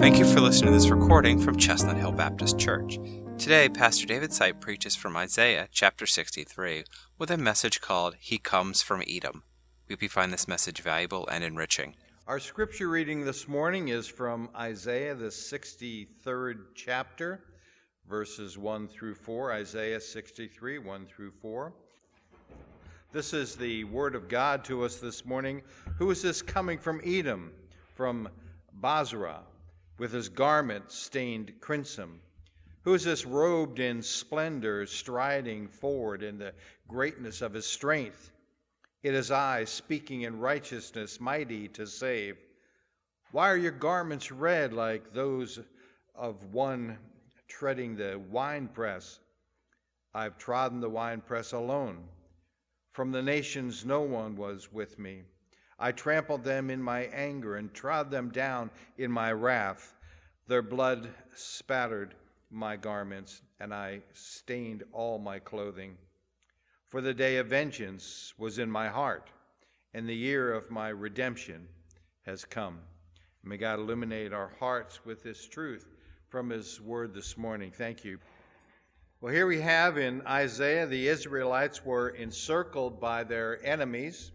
Thank you for listening to this recording from Chestnut Hill Baptist Church. Today, Pastor David Sipe preaches from Isaiah chapter 63 with a message called He Comes from Edom. We hope you find this message valuable and enriching. Our scripture reading this morning is from Isaiah, the 63rd chapter, verses 1 through 4. Isaiah 63, 1 through 4. This is the word of God to us this morning. Who is this coming from Edom, from Bozrah? With his garment stained crimson? Who is this robed in splendor, striding forward in the greatness of his strength? It is I, speaking in righteousness, mighty to save. Why are your garments red like those of one treading the winepress? I've trodden the winepress alone. From the nations, no one was with me. I trampled them in my anger and trod them down in my wrath. Their blood spattered my garments, and I stained all my clothing. For the day of vengeance was in my heart, and the year of my redemption has come. May God illuminate our hearts with this truth from His word this morning. Thank you. Well, here we have in Isaiah the Israelites were encircled by their enemies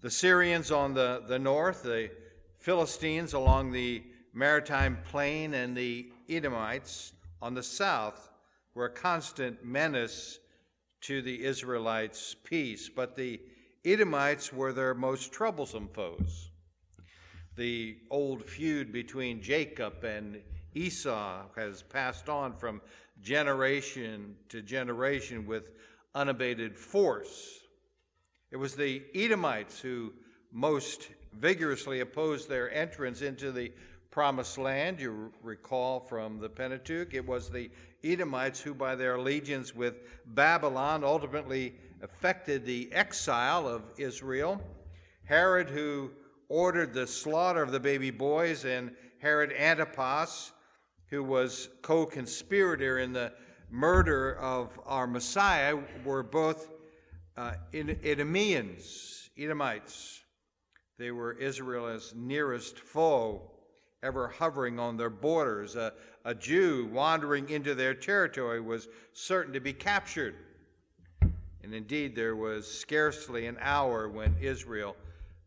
the Syrians on the, the north, the Philistines along the maritime plain, and the Edomites on the south were a constant menace to the Israelites' peace. But the Edomites were their most troublesome foes. The old feud between Jacob and Esau has passed on from generation to generation with unabated force. It was the Edomites who most vigorously opposed their entrance into the promised land. You recall from the Pentateuch, it was the Edomites who, by their allegiance with Babylon, ultimately effected the exile of Israel. Herod, who ordered the slaughter of the baby boys, and Herod Antipas, who was co conspirator in the murder of our Messiah, were both uh, Edomians, Edomites. They were Israel's nearest foe, ever hovering on their borders. A, a Jew wandering into their territory was certain to be captured. And indeed, there was scarcely an hour when Israel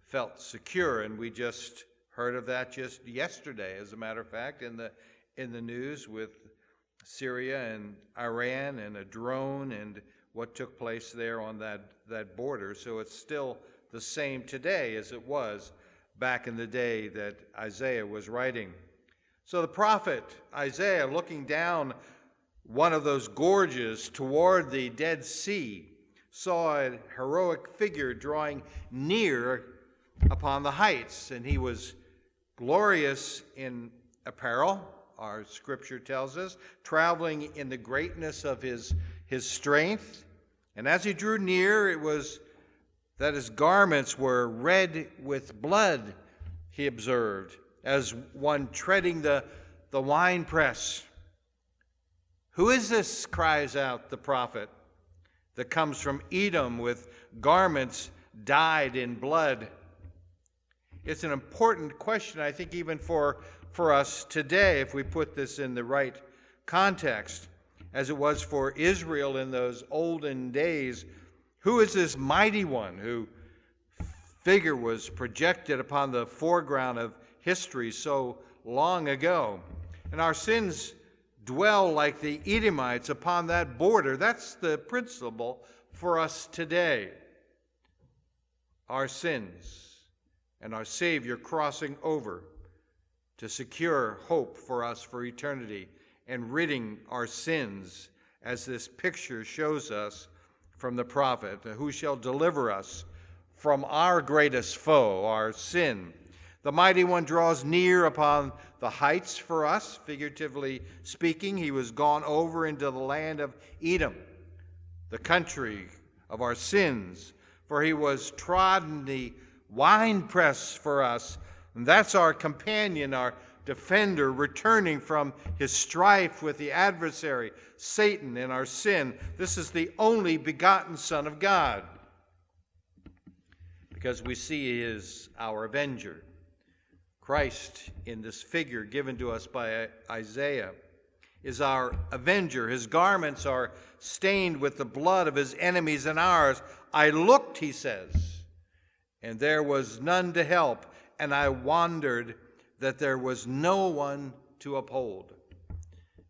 felt secure, and we just heard of that just yesterday, as a matter of fact, in the in the news with Syria and Iran and a drone and what took place there on that, that border. So it's still the same today as it was back in the day that Isaiah was writing. So the prophet Isaiah, looking down one of those gorges toward the Dead Sea, saw a heroic figure drawing near upon the heights, and he was glorious in apparel, our scripture tells us, traveling in the greatness of his his strength. And as he drew near, it was that his garments were red with blood, he observed, as one treading the, the winepress. Who is this? cries out the prophet, that comes from Edom with garments dyed in blood. It's an important question, I think, even for, for us today, if we put this in the right context as it was for Israel in those olden days. Who is this mighty one who figure was projected upon the foreground of history so long ago? And our sins dwell like the Edomites upon that border. That's the principle for us today. Our sins and our Savior crossing over to secure hope for us for eternity and ridding our sins, as this picture shows us from the prophet, who shall deliver us from our greatest foe, our sin. The mighty one draws near upon the heights for us, figuratively speaking. He was gone over into the land of Edom, the country of our sins, for he was trodden the winepress for us. And that's our companion, our defender returning from his strife with the adversary, Satan, and our sin. This is the only begotten Son of God because we see he is our avenger. Christ, in this figure given to us by Isaiah, is our avenger. His garments are stained with the blood of his enemies and ours. I looked, he says, and there was none to help, and I wondered that there was no one to uphold.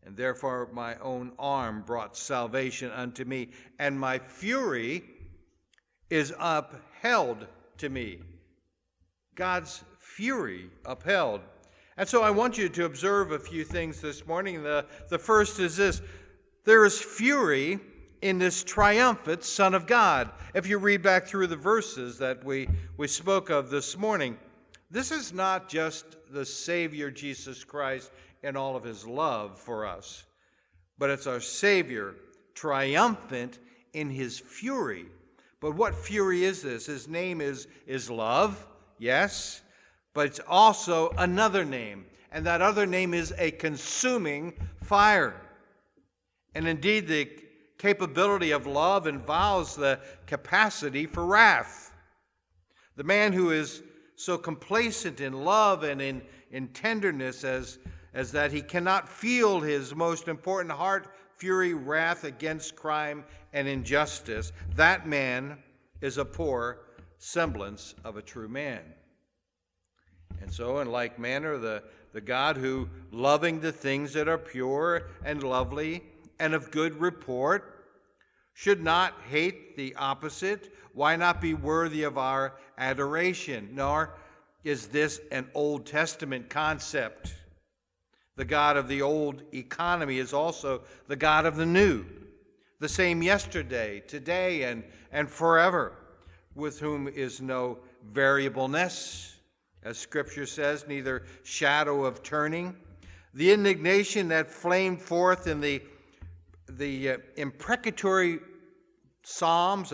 And therefore my own arm brought salvation unto me, and my fury is upheld to me. God's fury upheld. And so I want you to observe a few things this morning. The, the first is this there is fury in this triumphant Son of God. If you read back through the verses that we, we spoke of this morning, this is not just the Savior Jesus Christ and all of his love for us, but it's our Savior triumphant in his fury. But what fury is this? His name is, is love, yes, but it's also another name, and that other name is a consuming fire. And indeed, the capability of love involves the capacity for wrath. The man who is so complacent in love and in, in tenderness as, as that he cannot feel his most important heart fury, wrath against crime and injustice, that man is a poor semblance of a true man. And so, in like manner, the, the God who, loving the things that are pure and lovely and of good report, should not hate the opposite. Why not be worthy of our adoration? Nor is this an Old Testament concept. The God of the old economy is also the God of the new, the same yesterday, today, and, and forever, with whom is no variableness as Scripture says, neither shadow of turning. The indignation that flamed forth in the, the uh, imprecatory Psalms,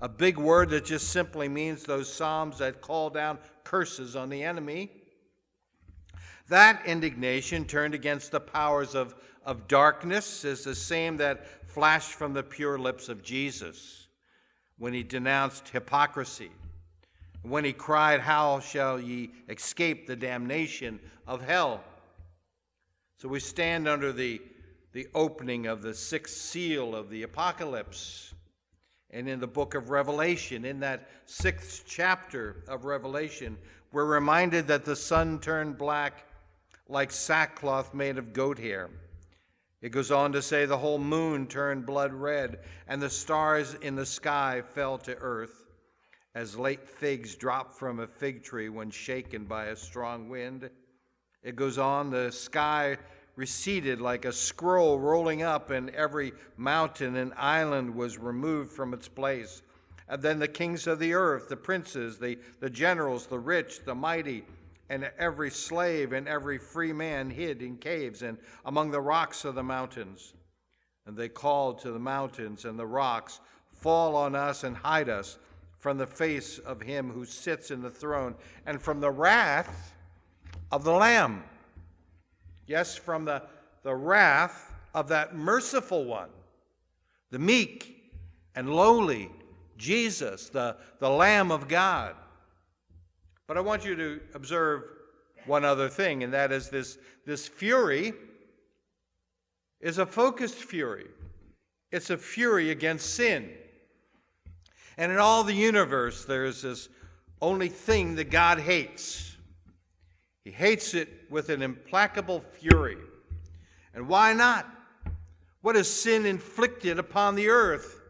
a big word that just simply means those Psalms that call down curses on the enemy. That indignation turned against the powers of, of darkness is the same that flashed from the pure lips of Jesus when he denounced hypocrisy when he cried, How shall ye escape the damnation of hell? So we stand under the, the opening of the sixth seal of the apocalypse. And in the book of Revelation, in that sixth chapter of Revelation, we're reminded that the sun turned black like sackcloth made of goat hair. It goes on to say the whole moon turned blood red, and the stars in the sky fell to earth as late figs drop from a fig tree when shaken by a strong wind. It goes on, the sky receded like a scroll rolling up, and every mountain and island was removed from its place. And then the kings of the earth, the princes, the, the generals, the rich, the mighty, and every slave and every free man hid in caves and among the rocks of the mountains. And they called to the mountains and the rocks, Fall on us and hide us from the face of him who sits in the throne and from the wrath of the Lamb. Yes, from the, the wrath of that merciful one, the meek and lowly Jesus, the, the Lamb of God. But I want you to observe one other thing, and that is this, this fury is a focused fury. It's a fury against sin. And in all the universe, there's this only thing that God hates. He hates it with an implacable fury. And why not? What has sin inflicted upon the earth?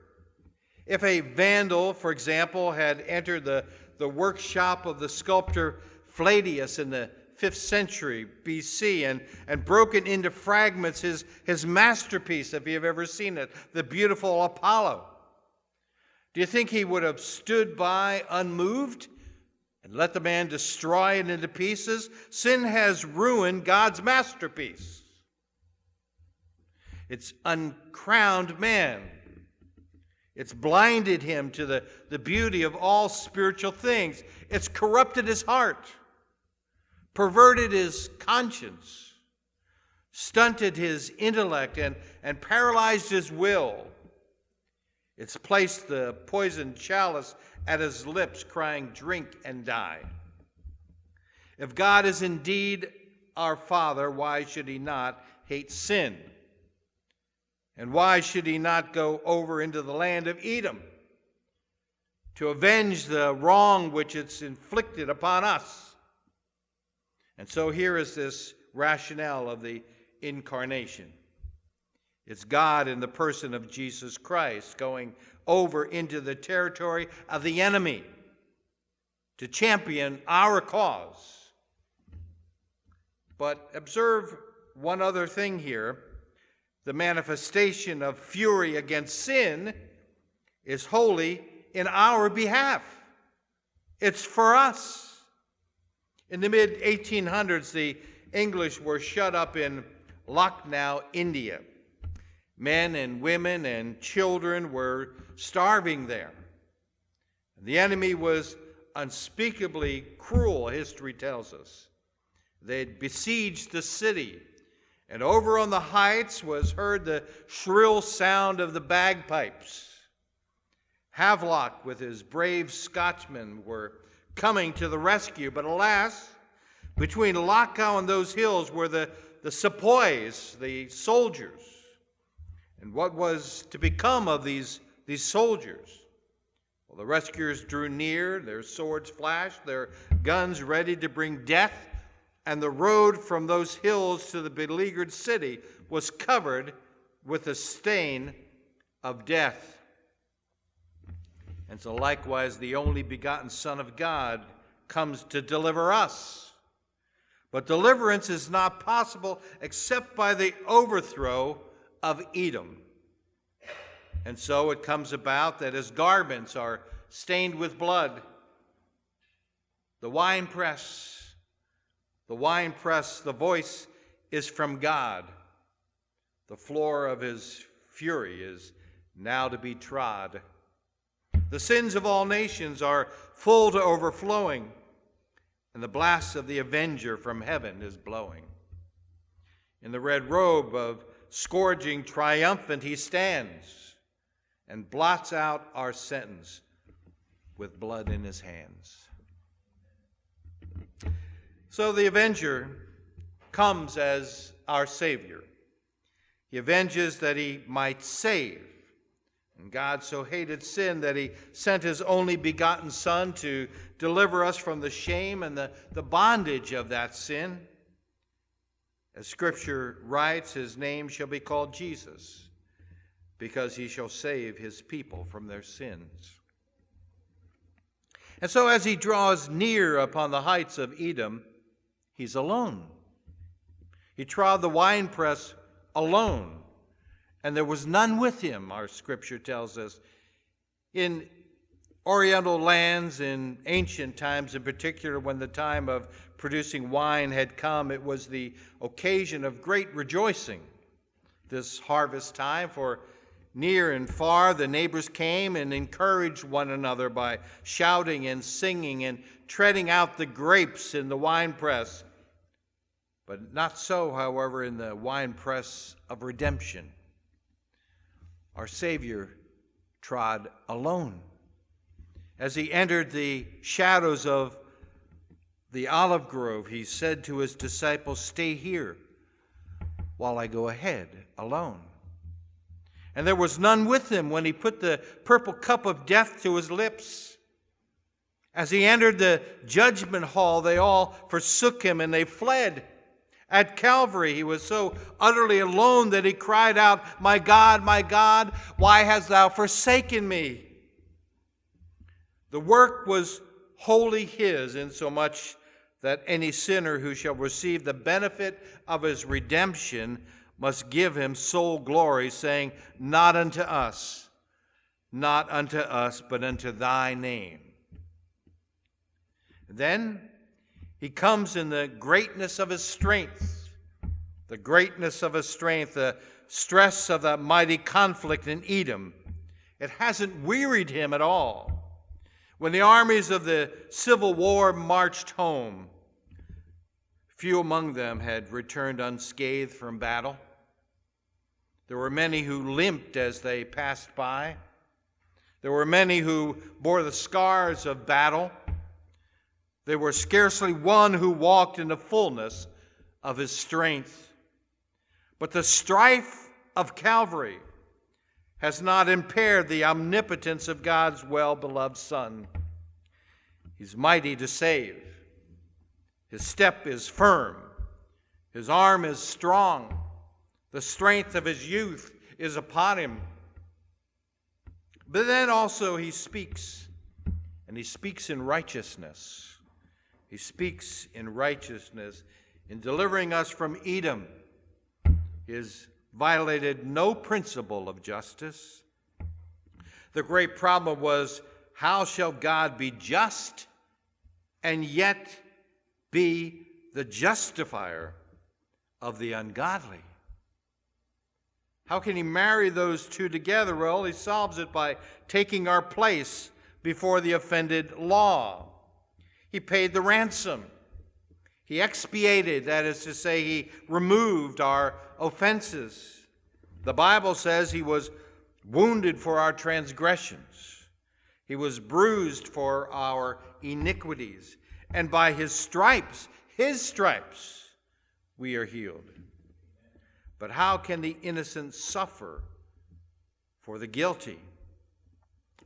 If a vandal, for example, had entered the, the workshop of the sculptor Palladius in the 5th century BC and, and broken into fragments his, his masterpiece, if you have ever seen it, the beautiful Apollo, do you think he would have stood by unmoved and let the man destroy it into pieces? Sin has ruined God's masterpiece. It's uncrowned man. It's blinded him to the, the beauty of all spiritual things. It's corrupted his heart, perverted his conscience, stunted his intellect, and, and paralyzed his will. It's placed the poisoned chalice at his lips, crying, Drink and die. If God is indeed our Father, why should he not hate sin? And why should he not go over into the land of Edom to avenge the wrong which it's inflicted upon us? And so here is this rationale of the incarnation. It's God in the person of Jesus Christ going over into the territory of the enemy to champion our cause. But observe one other thing here the manifestation of fury against sin is holy in our behalf. It's for us. In the mid 1800s, the English were shut up in Lucknow, India. Men and women and children were starving there. The enemy was unspeakably cruel, history tells us. They'd besieged the city and over on the heights was heard the shrill sound of the bagpipes. Havelock, with his brave Scotchmen, were coming to the rescue, but alas, between Lucknow and those hills were the, the sepoys, the soldiers. And what was to become of these, these soldiers? Well, the rescuers drew near, their swords flashed, their guns ready to bring death and the road from those hills to the beleaguered city was covered with the stain of death. And so, likewise, the only begotten Son of God comes to deliver us. But deliverance is not possible except by the overthrow of Edom. And so it comes about that his garments are stained with blood, the winepress the winepress, the voice is from God. The floor of his fury is now to be trod. The sins of all nations are full to overflowing, and the blast of the avenger from heaven is blowing. In the red robe of scourging triumphant he stands and blots out our sentence with blood in his hands. So the avenger comes as our Savior. He avenges that he might save. And God so hated sin that he sent his only begotten Son to deliver us from the shame and the, the bondage of that sin. As Scripture writes, his name shall be called Jesus, because he shall save his people from their sins. And so, as he draws near upon the heights of Edom, He's alone. He trod the winepress alone, and there was none with him, our scripture tells us. In Oriental lands in ancient times, in particular when the time of producing wine had come, it was the occasion of great rejoicing this harvest time, for near and far the neighbors came and encouraged one another by shouting and singing and treading out the grapes in the winepress. But not so, however, in the winepress of redemption. Our Savior trod alone. As he entered the shadows of the olive grove, he said to his disciples, Stay here while I go ahead alone. And there was none with him when he put the purple cup of death to his lips. As he entered the judgment hall, they all forsook him and they fled. At Calvary, he was so utterly alone that he cried out, My God, my God, why hast thou forsaken me? The work was wholly his, insomuch that any sinner who shall receive the benefit of his redemption must give him sole glory, saying, Not unto us, not unto us, but unto thy name. Then he comes in the greatness of his strength, the greatness of his strength, the stress of that mighty conflict in Edom. It hasn't wearied him at all. When the armies of the Civil War marched home, few among them had returned unscathed from battle. There were many who limped as they passed by. There were many who bore the scars of battle. There was scarcely one who walked in the fullness of his strength. But the strife of Calvary has not impaired the omnipotence of God's well beloved Son. He's mighty to save. His step is firm. His arm is strong. The strength of his youth is upon him. But then also he speaks, and he speaks in righteousness. He speaks in righteousness in delivering us from Edom. Has violated no principle of justice. The great problem was how shall God be just and yet be the justifier of the ungodly? How can he marry those two together? Well, he solves it by taking our place before the offended law. He paid the ransom. He expiated, that is to say, he removed our offenses. The Bible says he was wounded for our transgressions, he was bruised for our iniquities, and by his stripes, his stripes, we are healed. But how can the innocent suffer for the guilty?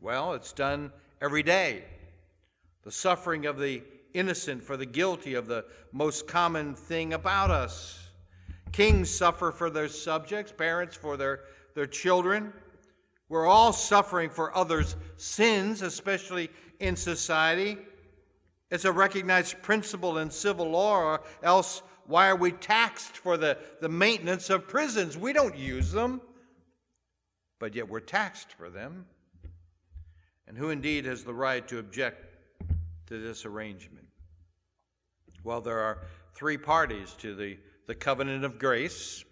Well, it's done every day. The suffering of the innocent for the guilty of the most common thing about us. Kings suffer for their subjects, parents for their, their children. We're all suffering for others' sins, especially in society. It's a recognized principle in civil law, or else why are we taxed for the, the maintenance of prisons? We don't use them, but yet we're taxed for them. And who indeed has the right to object to this arrangement? Well, there are three parties to the, the covenant of grace.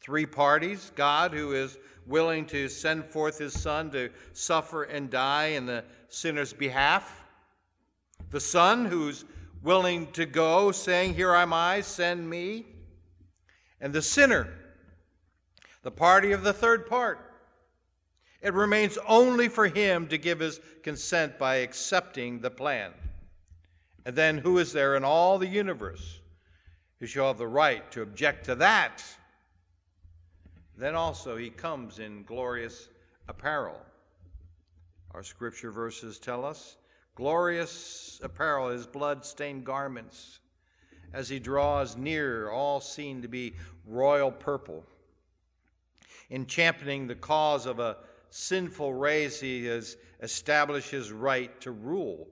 Three parties God, who is willing to send forth his Son to suffer and die in the sinner's behalf. The Son, who's willing to go, saying, Here I am I, send me. And the sinner, the party of the third part. It remains only for him to give his consent by accepting the plan. And then who is there in all the universe who shall have the right to object to that? Then also he comes in glorious apparel. Our scripture verses tell us glorious apparel, his blood stained garments. As he draws near, all seen to be royal purple. In championing the cause of a sinful race, he has established his right to rule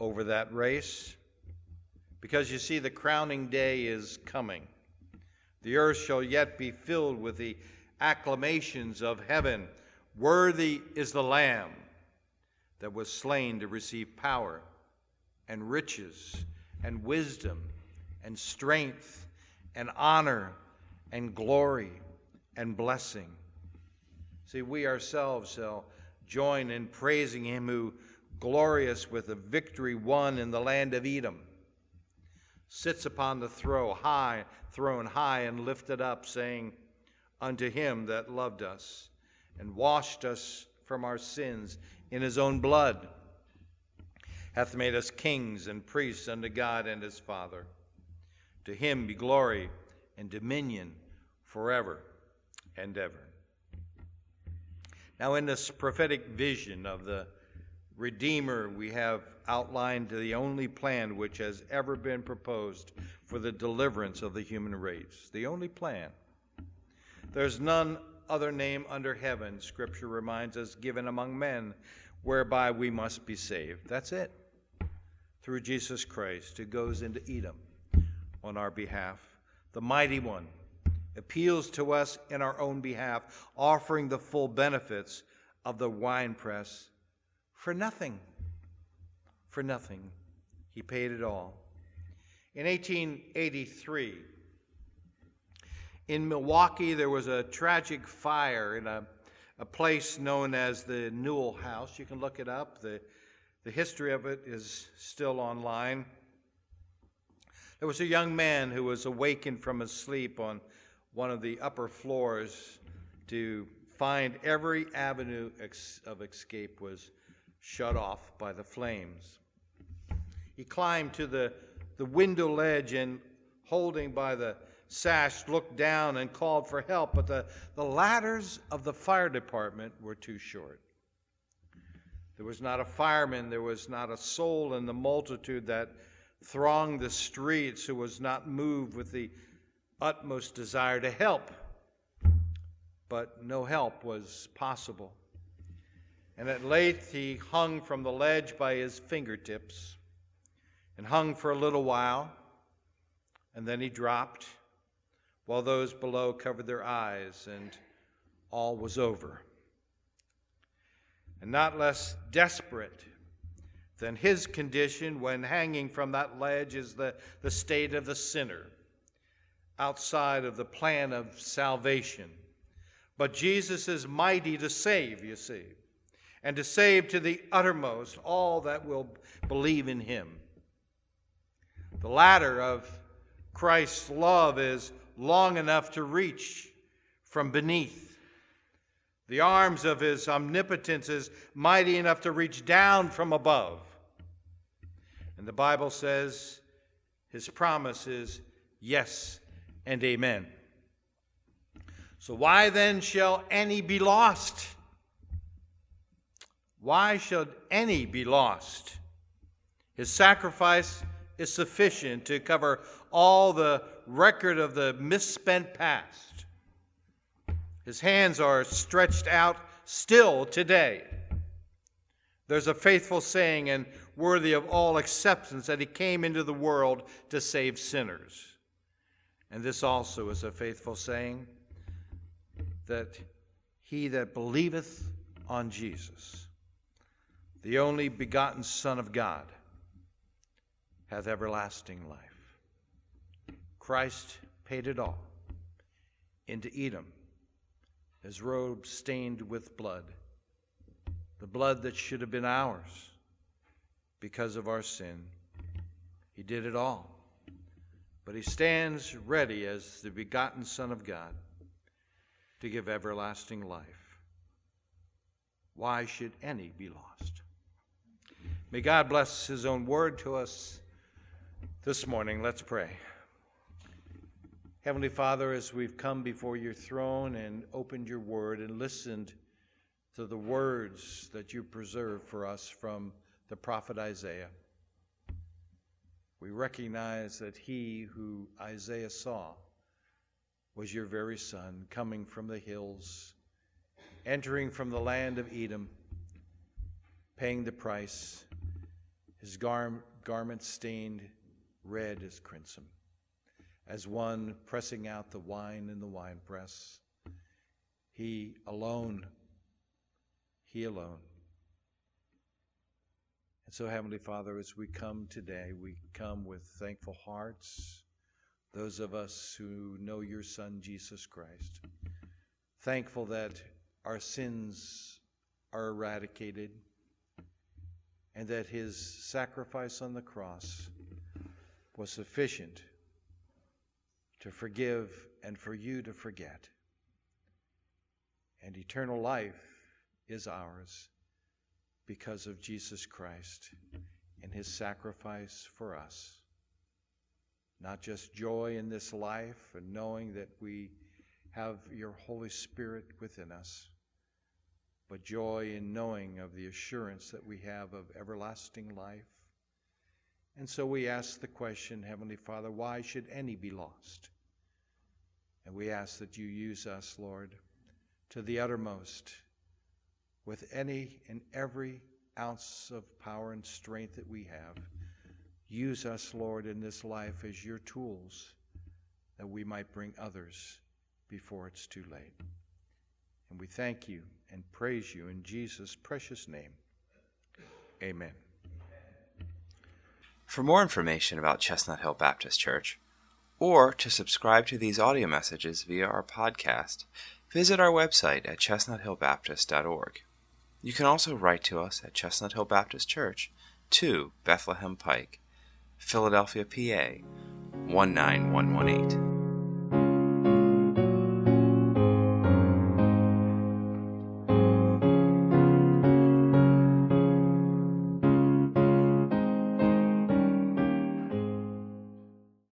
over that race. Because you see, the crowning day is coming. The earth shall yet be filled with the acclamations of heaven. Worthy is the Lamb that was slain to receive power and riches and wisdom and strength and honor and glory and blessing. See, we ourselves shall join in praising him who, glorious with the victory won in the land of Edom, sits upon the throne high, throne high and lifted up, saying, Unto him that loved us and washed us from our sins in his own blood, hath made us kings and priests unto God and his Father. To him be glory and dominion forever and ever. Now, in this prophetic vision of the Redeemer, we have outlined the only plan which has ever been proposed for the deliverance of the human race. The only plan. There's none other name under heaven, Scripture reminds us, given among men whereby we must be saved. That's it. Through Jesus Christ, who goes into Edom on our behalf. The mighty one appeals to us in our own behalf, offering the full benefits of the winepress for nothing. For nothing. He paid it all. In 1883, in Milwaukee, there was a tragic fire in a a place known as the Newhall House. You can look it up. The, the history of it is still online. There was a young man who was awakened from his sleep on one of the upper floors to find every avenue ex- of escape was shut off by the flames. He climbed to the, the window ledge and, holding by the sash, looked down and called for help, but the, the ladders of the fire department were too short. There was not a fireman, there was not a soul in the multitude that thronged the streets who was not moved with the utmost desire to help. But no help was possible. And at length he hung from the ledge by his fingertips and hung for a little while, and then he dropped while those below covered their eyes, and all was over. And not less desperate than his condition when hanging from that ledge is the, the state of the sinner outside of the plan of salvation. But Jesus is mighty to save, you see, and to save to the uttermost all that will believe in him. The ladder of Christ's love is long enough to reach from beneath. The arms of his omnipotence is mighty enough to reach down from above. And the Bible says his promise is yes and amen. So, why then shall any be lost? Why should any be lost? His sacrifice is sufficient to cover all the record of the misspent past. His hands are stretched out still today. There's a faithful saying and worthy of all acceptance that he came into the world to save sinners. And this also is a faithful saying that he that believeth on Jesus, the only begotten Son of God, hath everlasting life. Christ paid it all. Into Edom, his robe stained with blood, the blood that should have been ours because of our sin. He did it all. But he stands ready as the begotten Son of God to give everlasting life. Why should any be lost? May God bless his own word to us this morning. Let's pray. Heavenly Father, as we've come before your throne and opened your word and listened to the words that you preserved for us from the prophet Isaiah, we recognize that he who Isaiah saw was your very son coming from the hills, entering from the land of Edom, paying the price, his gar- garment stained red as crimson as one pressing out the wine in the winepress. He alone, He alone. And so, Heavenly Father, as we come today, we come with thankful hearts, those of us who know your Son, Jesus Christ, thankful that our sins are eradicated and that his sacrifice on the cross was sufficient to forgive and for you to forget. And eternal life is ours because of Jesus Christ and his sacrifice for us. Not just joy in this life and knowing that we have your Holy Spirit within us, but joy in knowing of the assurance that we have of everlasting life. And so we ask the question, Heavenly Father, why should any be lost? And we ask that you use us, Lord, to the uttermost with any and every ounce of power and strength that we have. Use us, Lord, in this life as your tools that we might bring others before it's too late. And we thank you and praise you in Jesus' precious name. Amen. For more information about Chestnut Hill Baptist Church, or to subscribe to these audio messages via our podcast, visit our website at chestnuthillbaptist.org. You can also write to us at Chestnut Hill Baptist Church, 2 Bethlehem Pike, Philadelphia, PA 19118.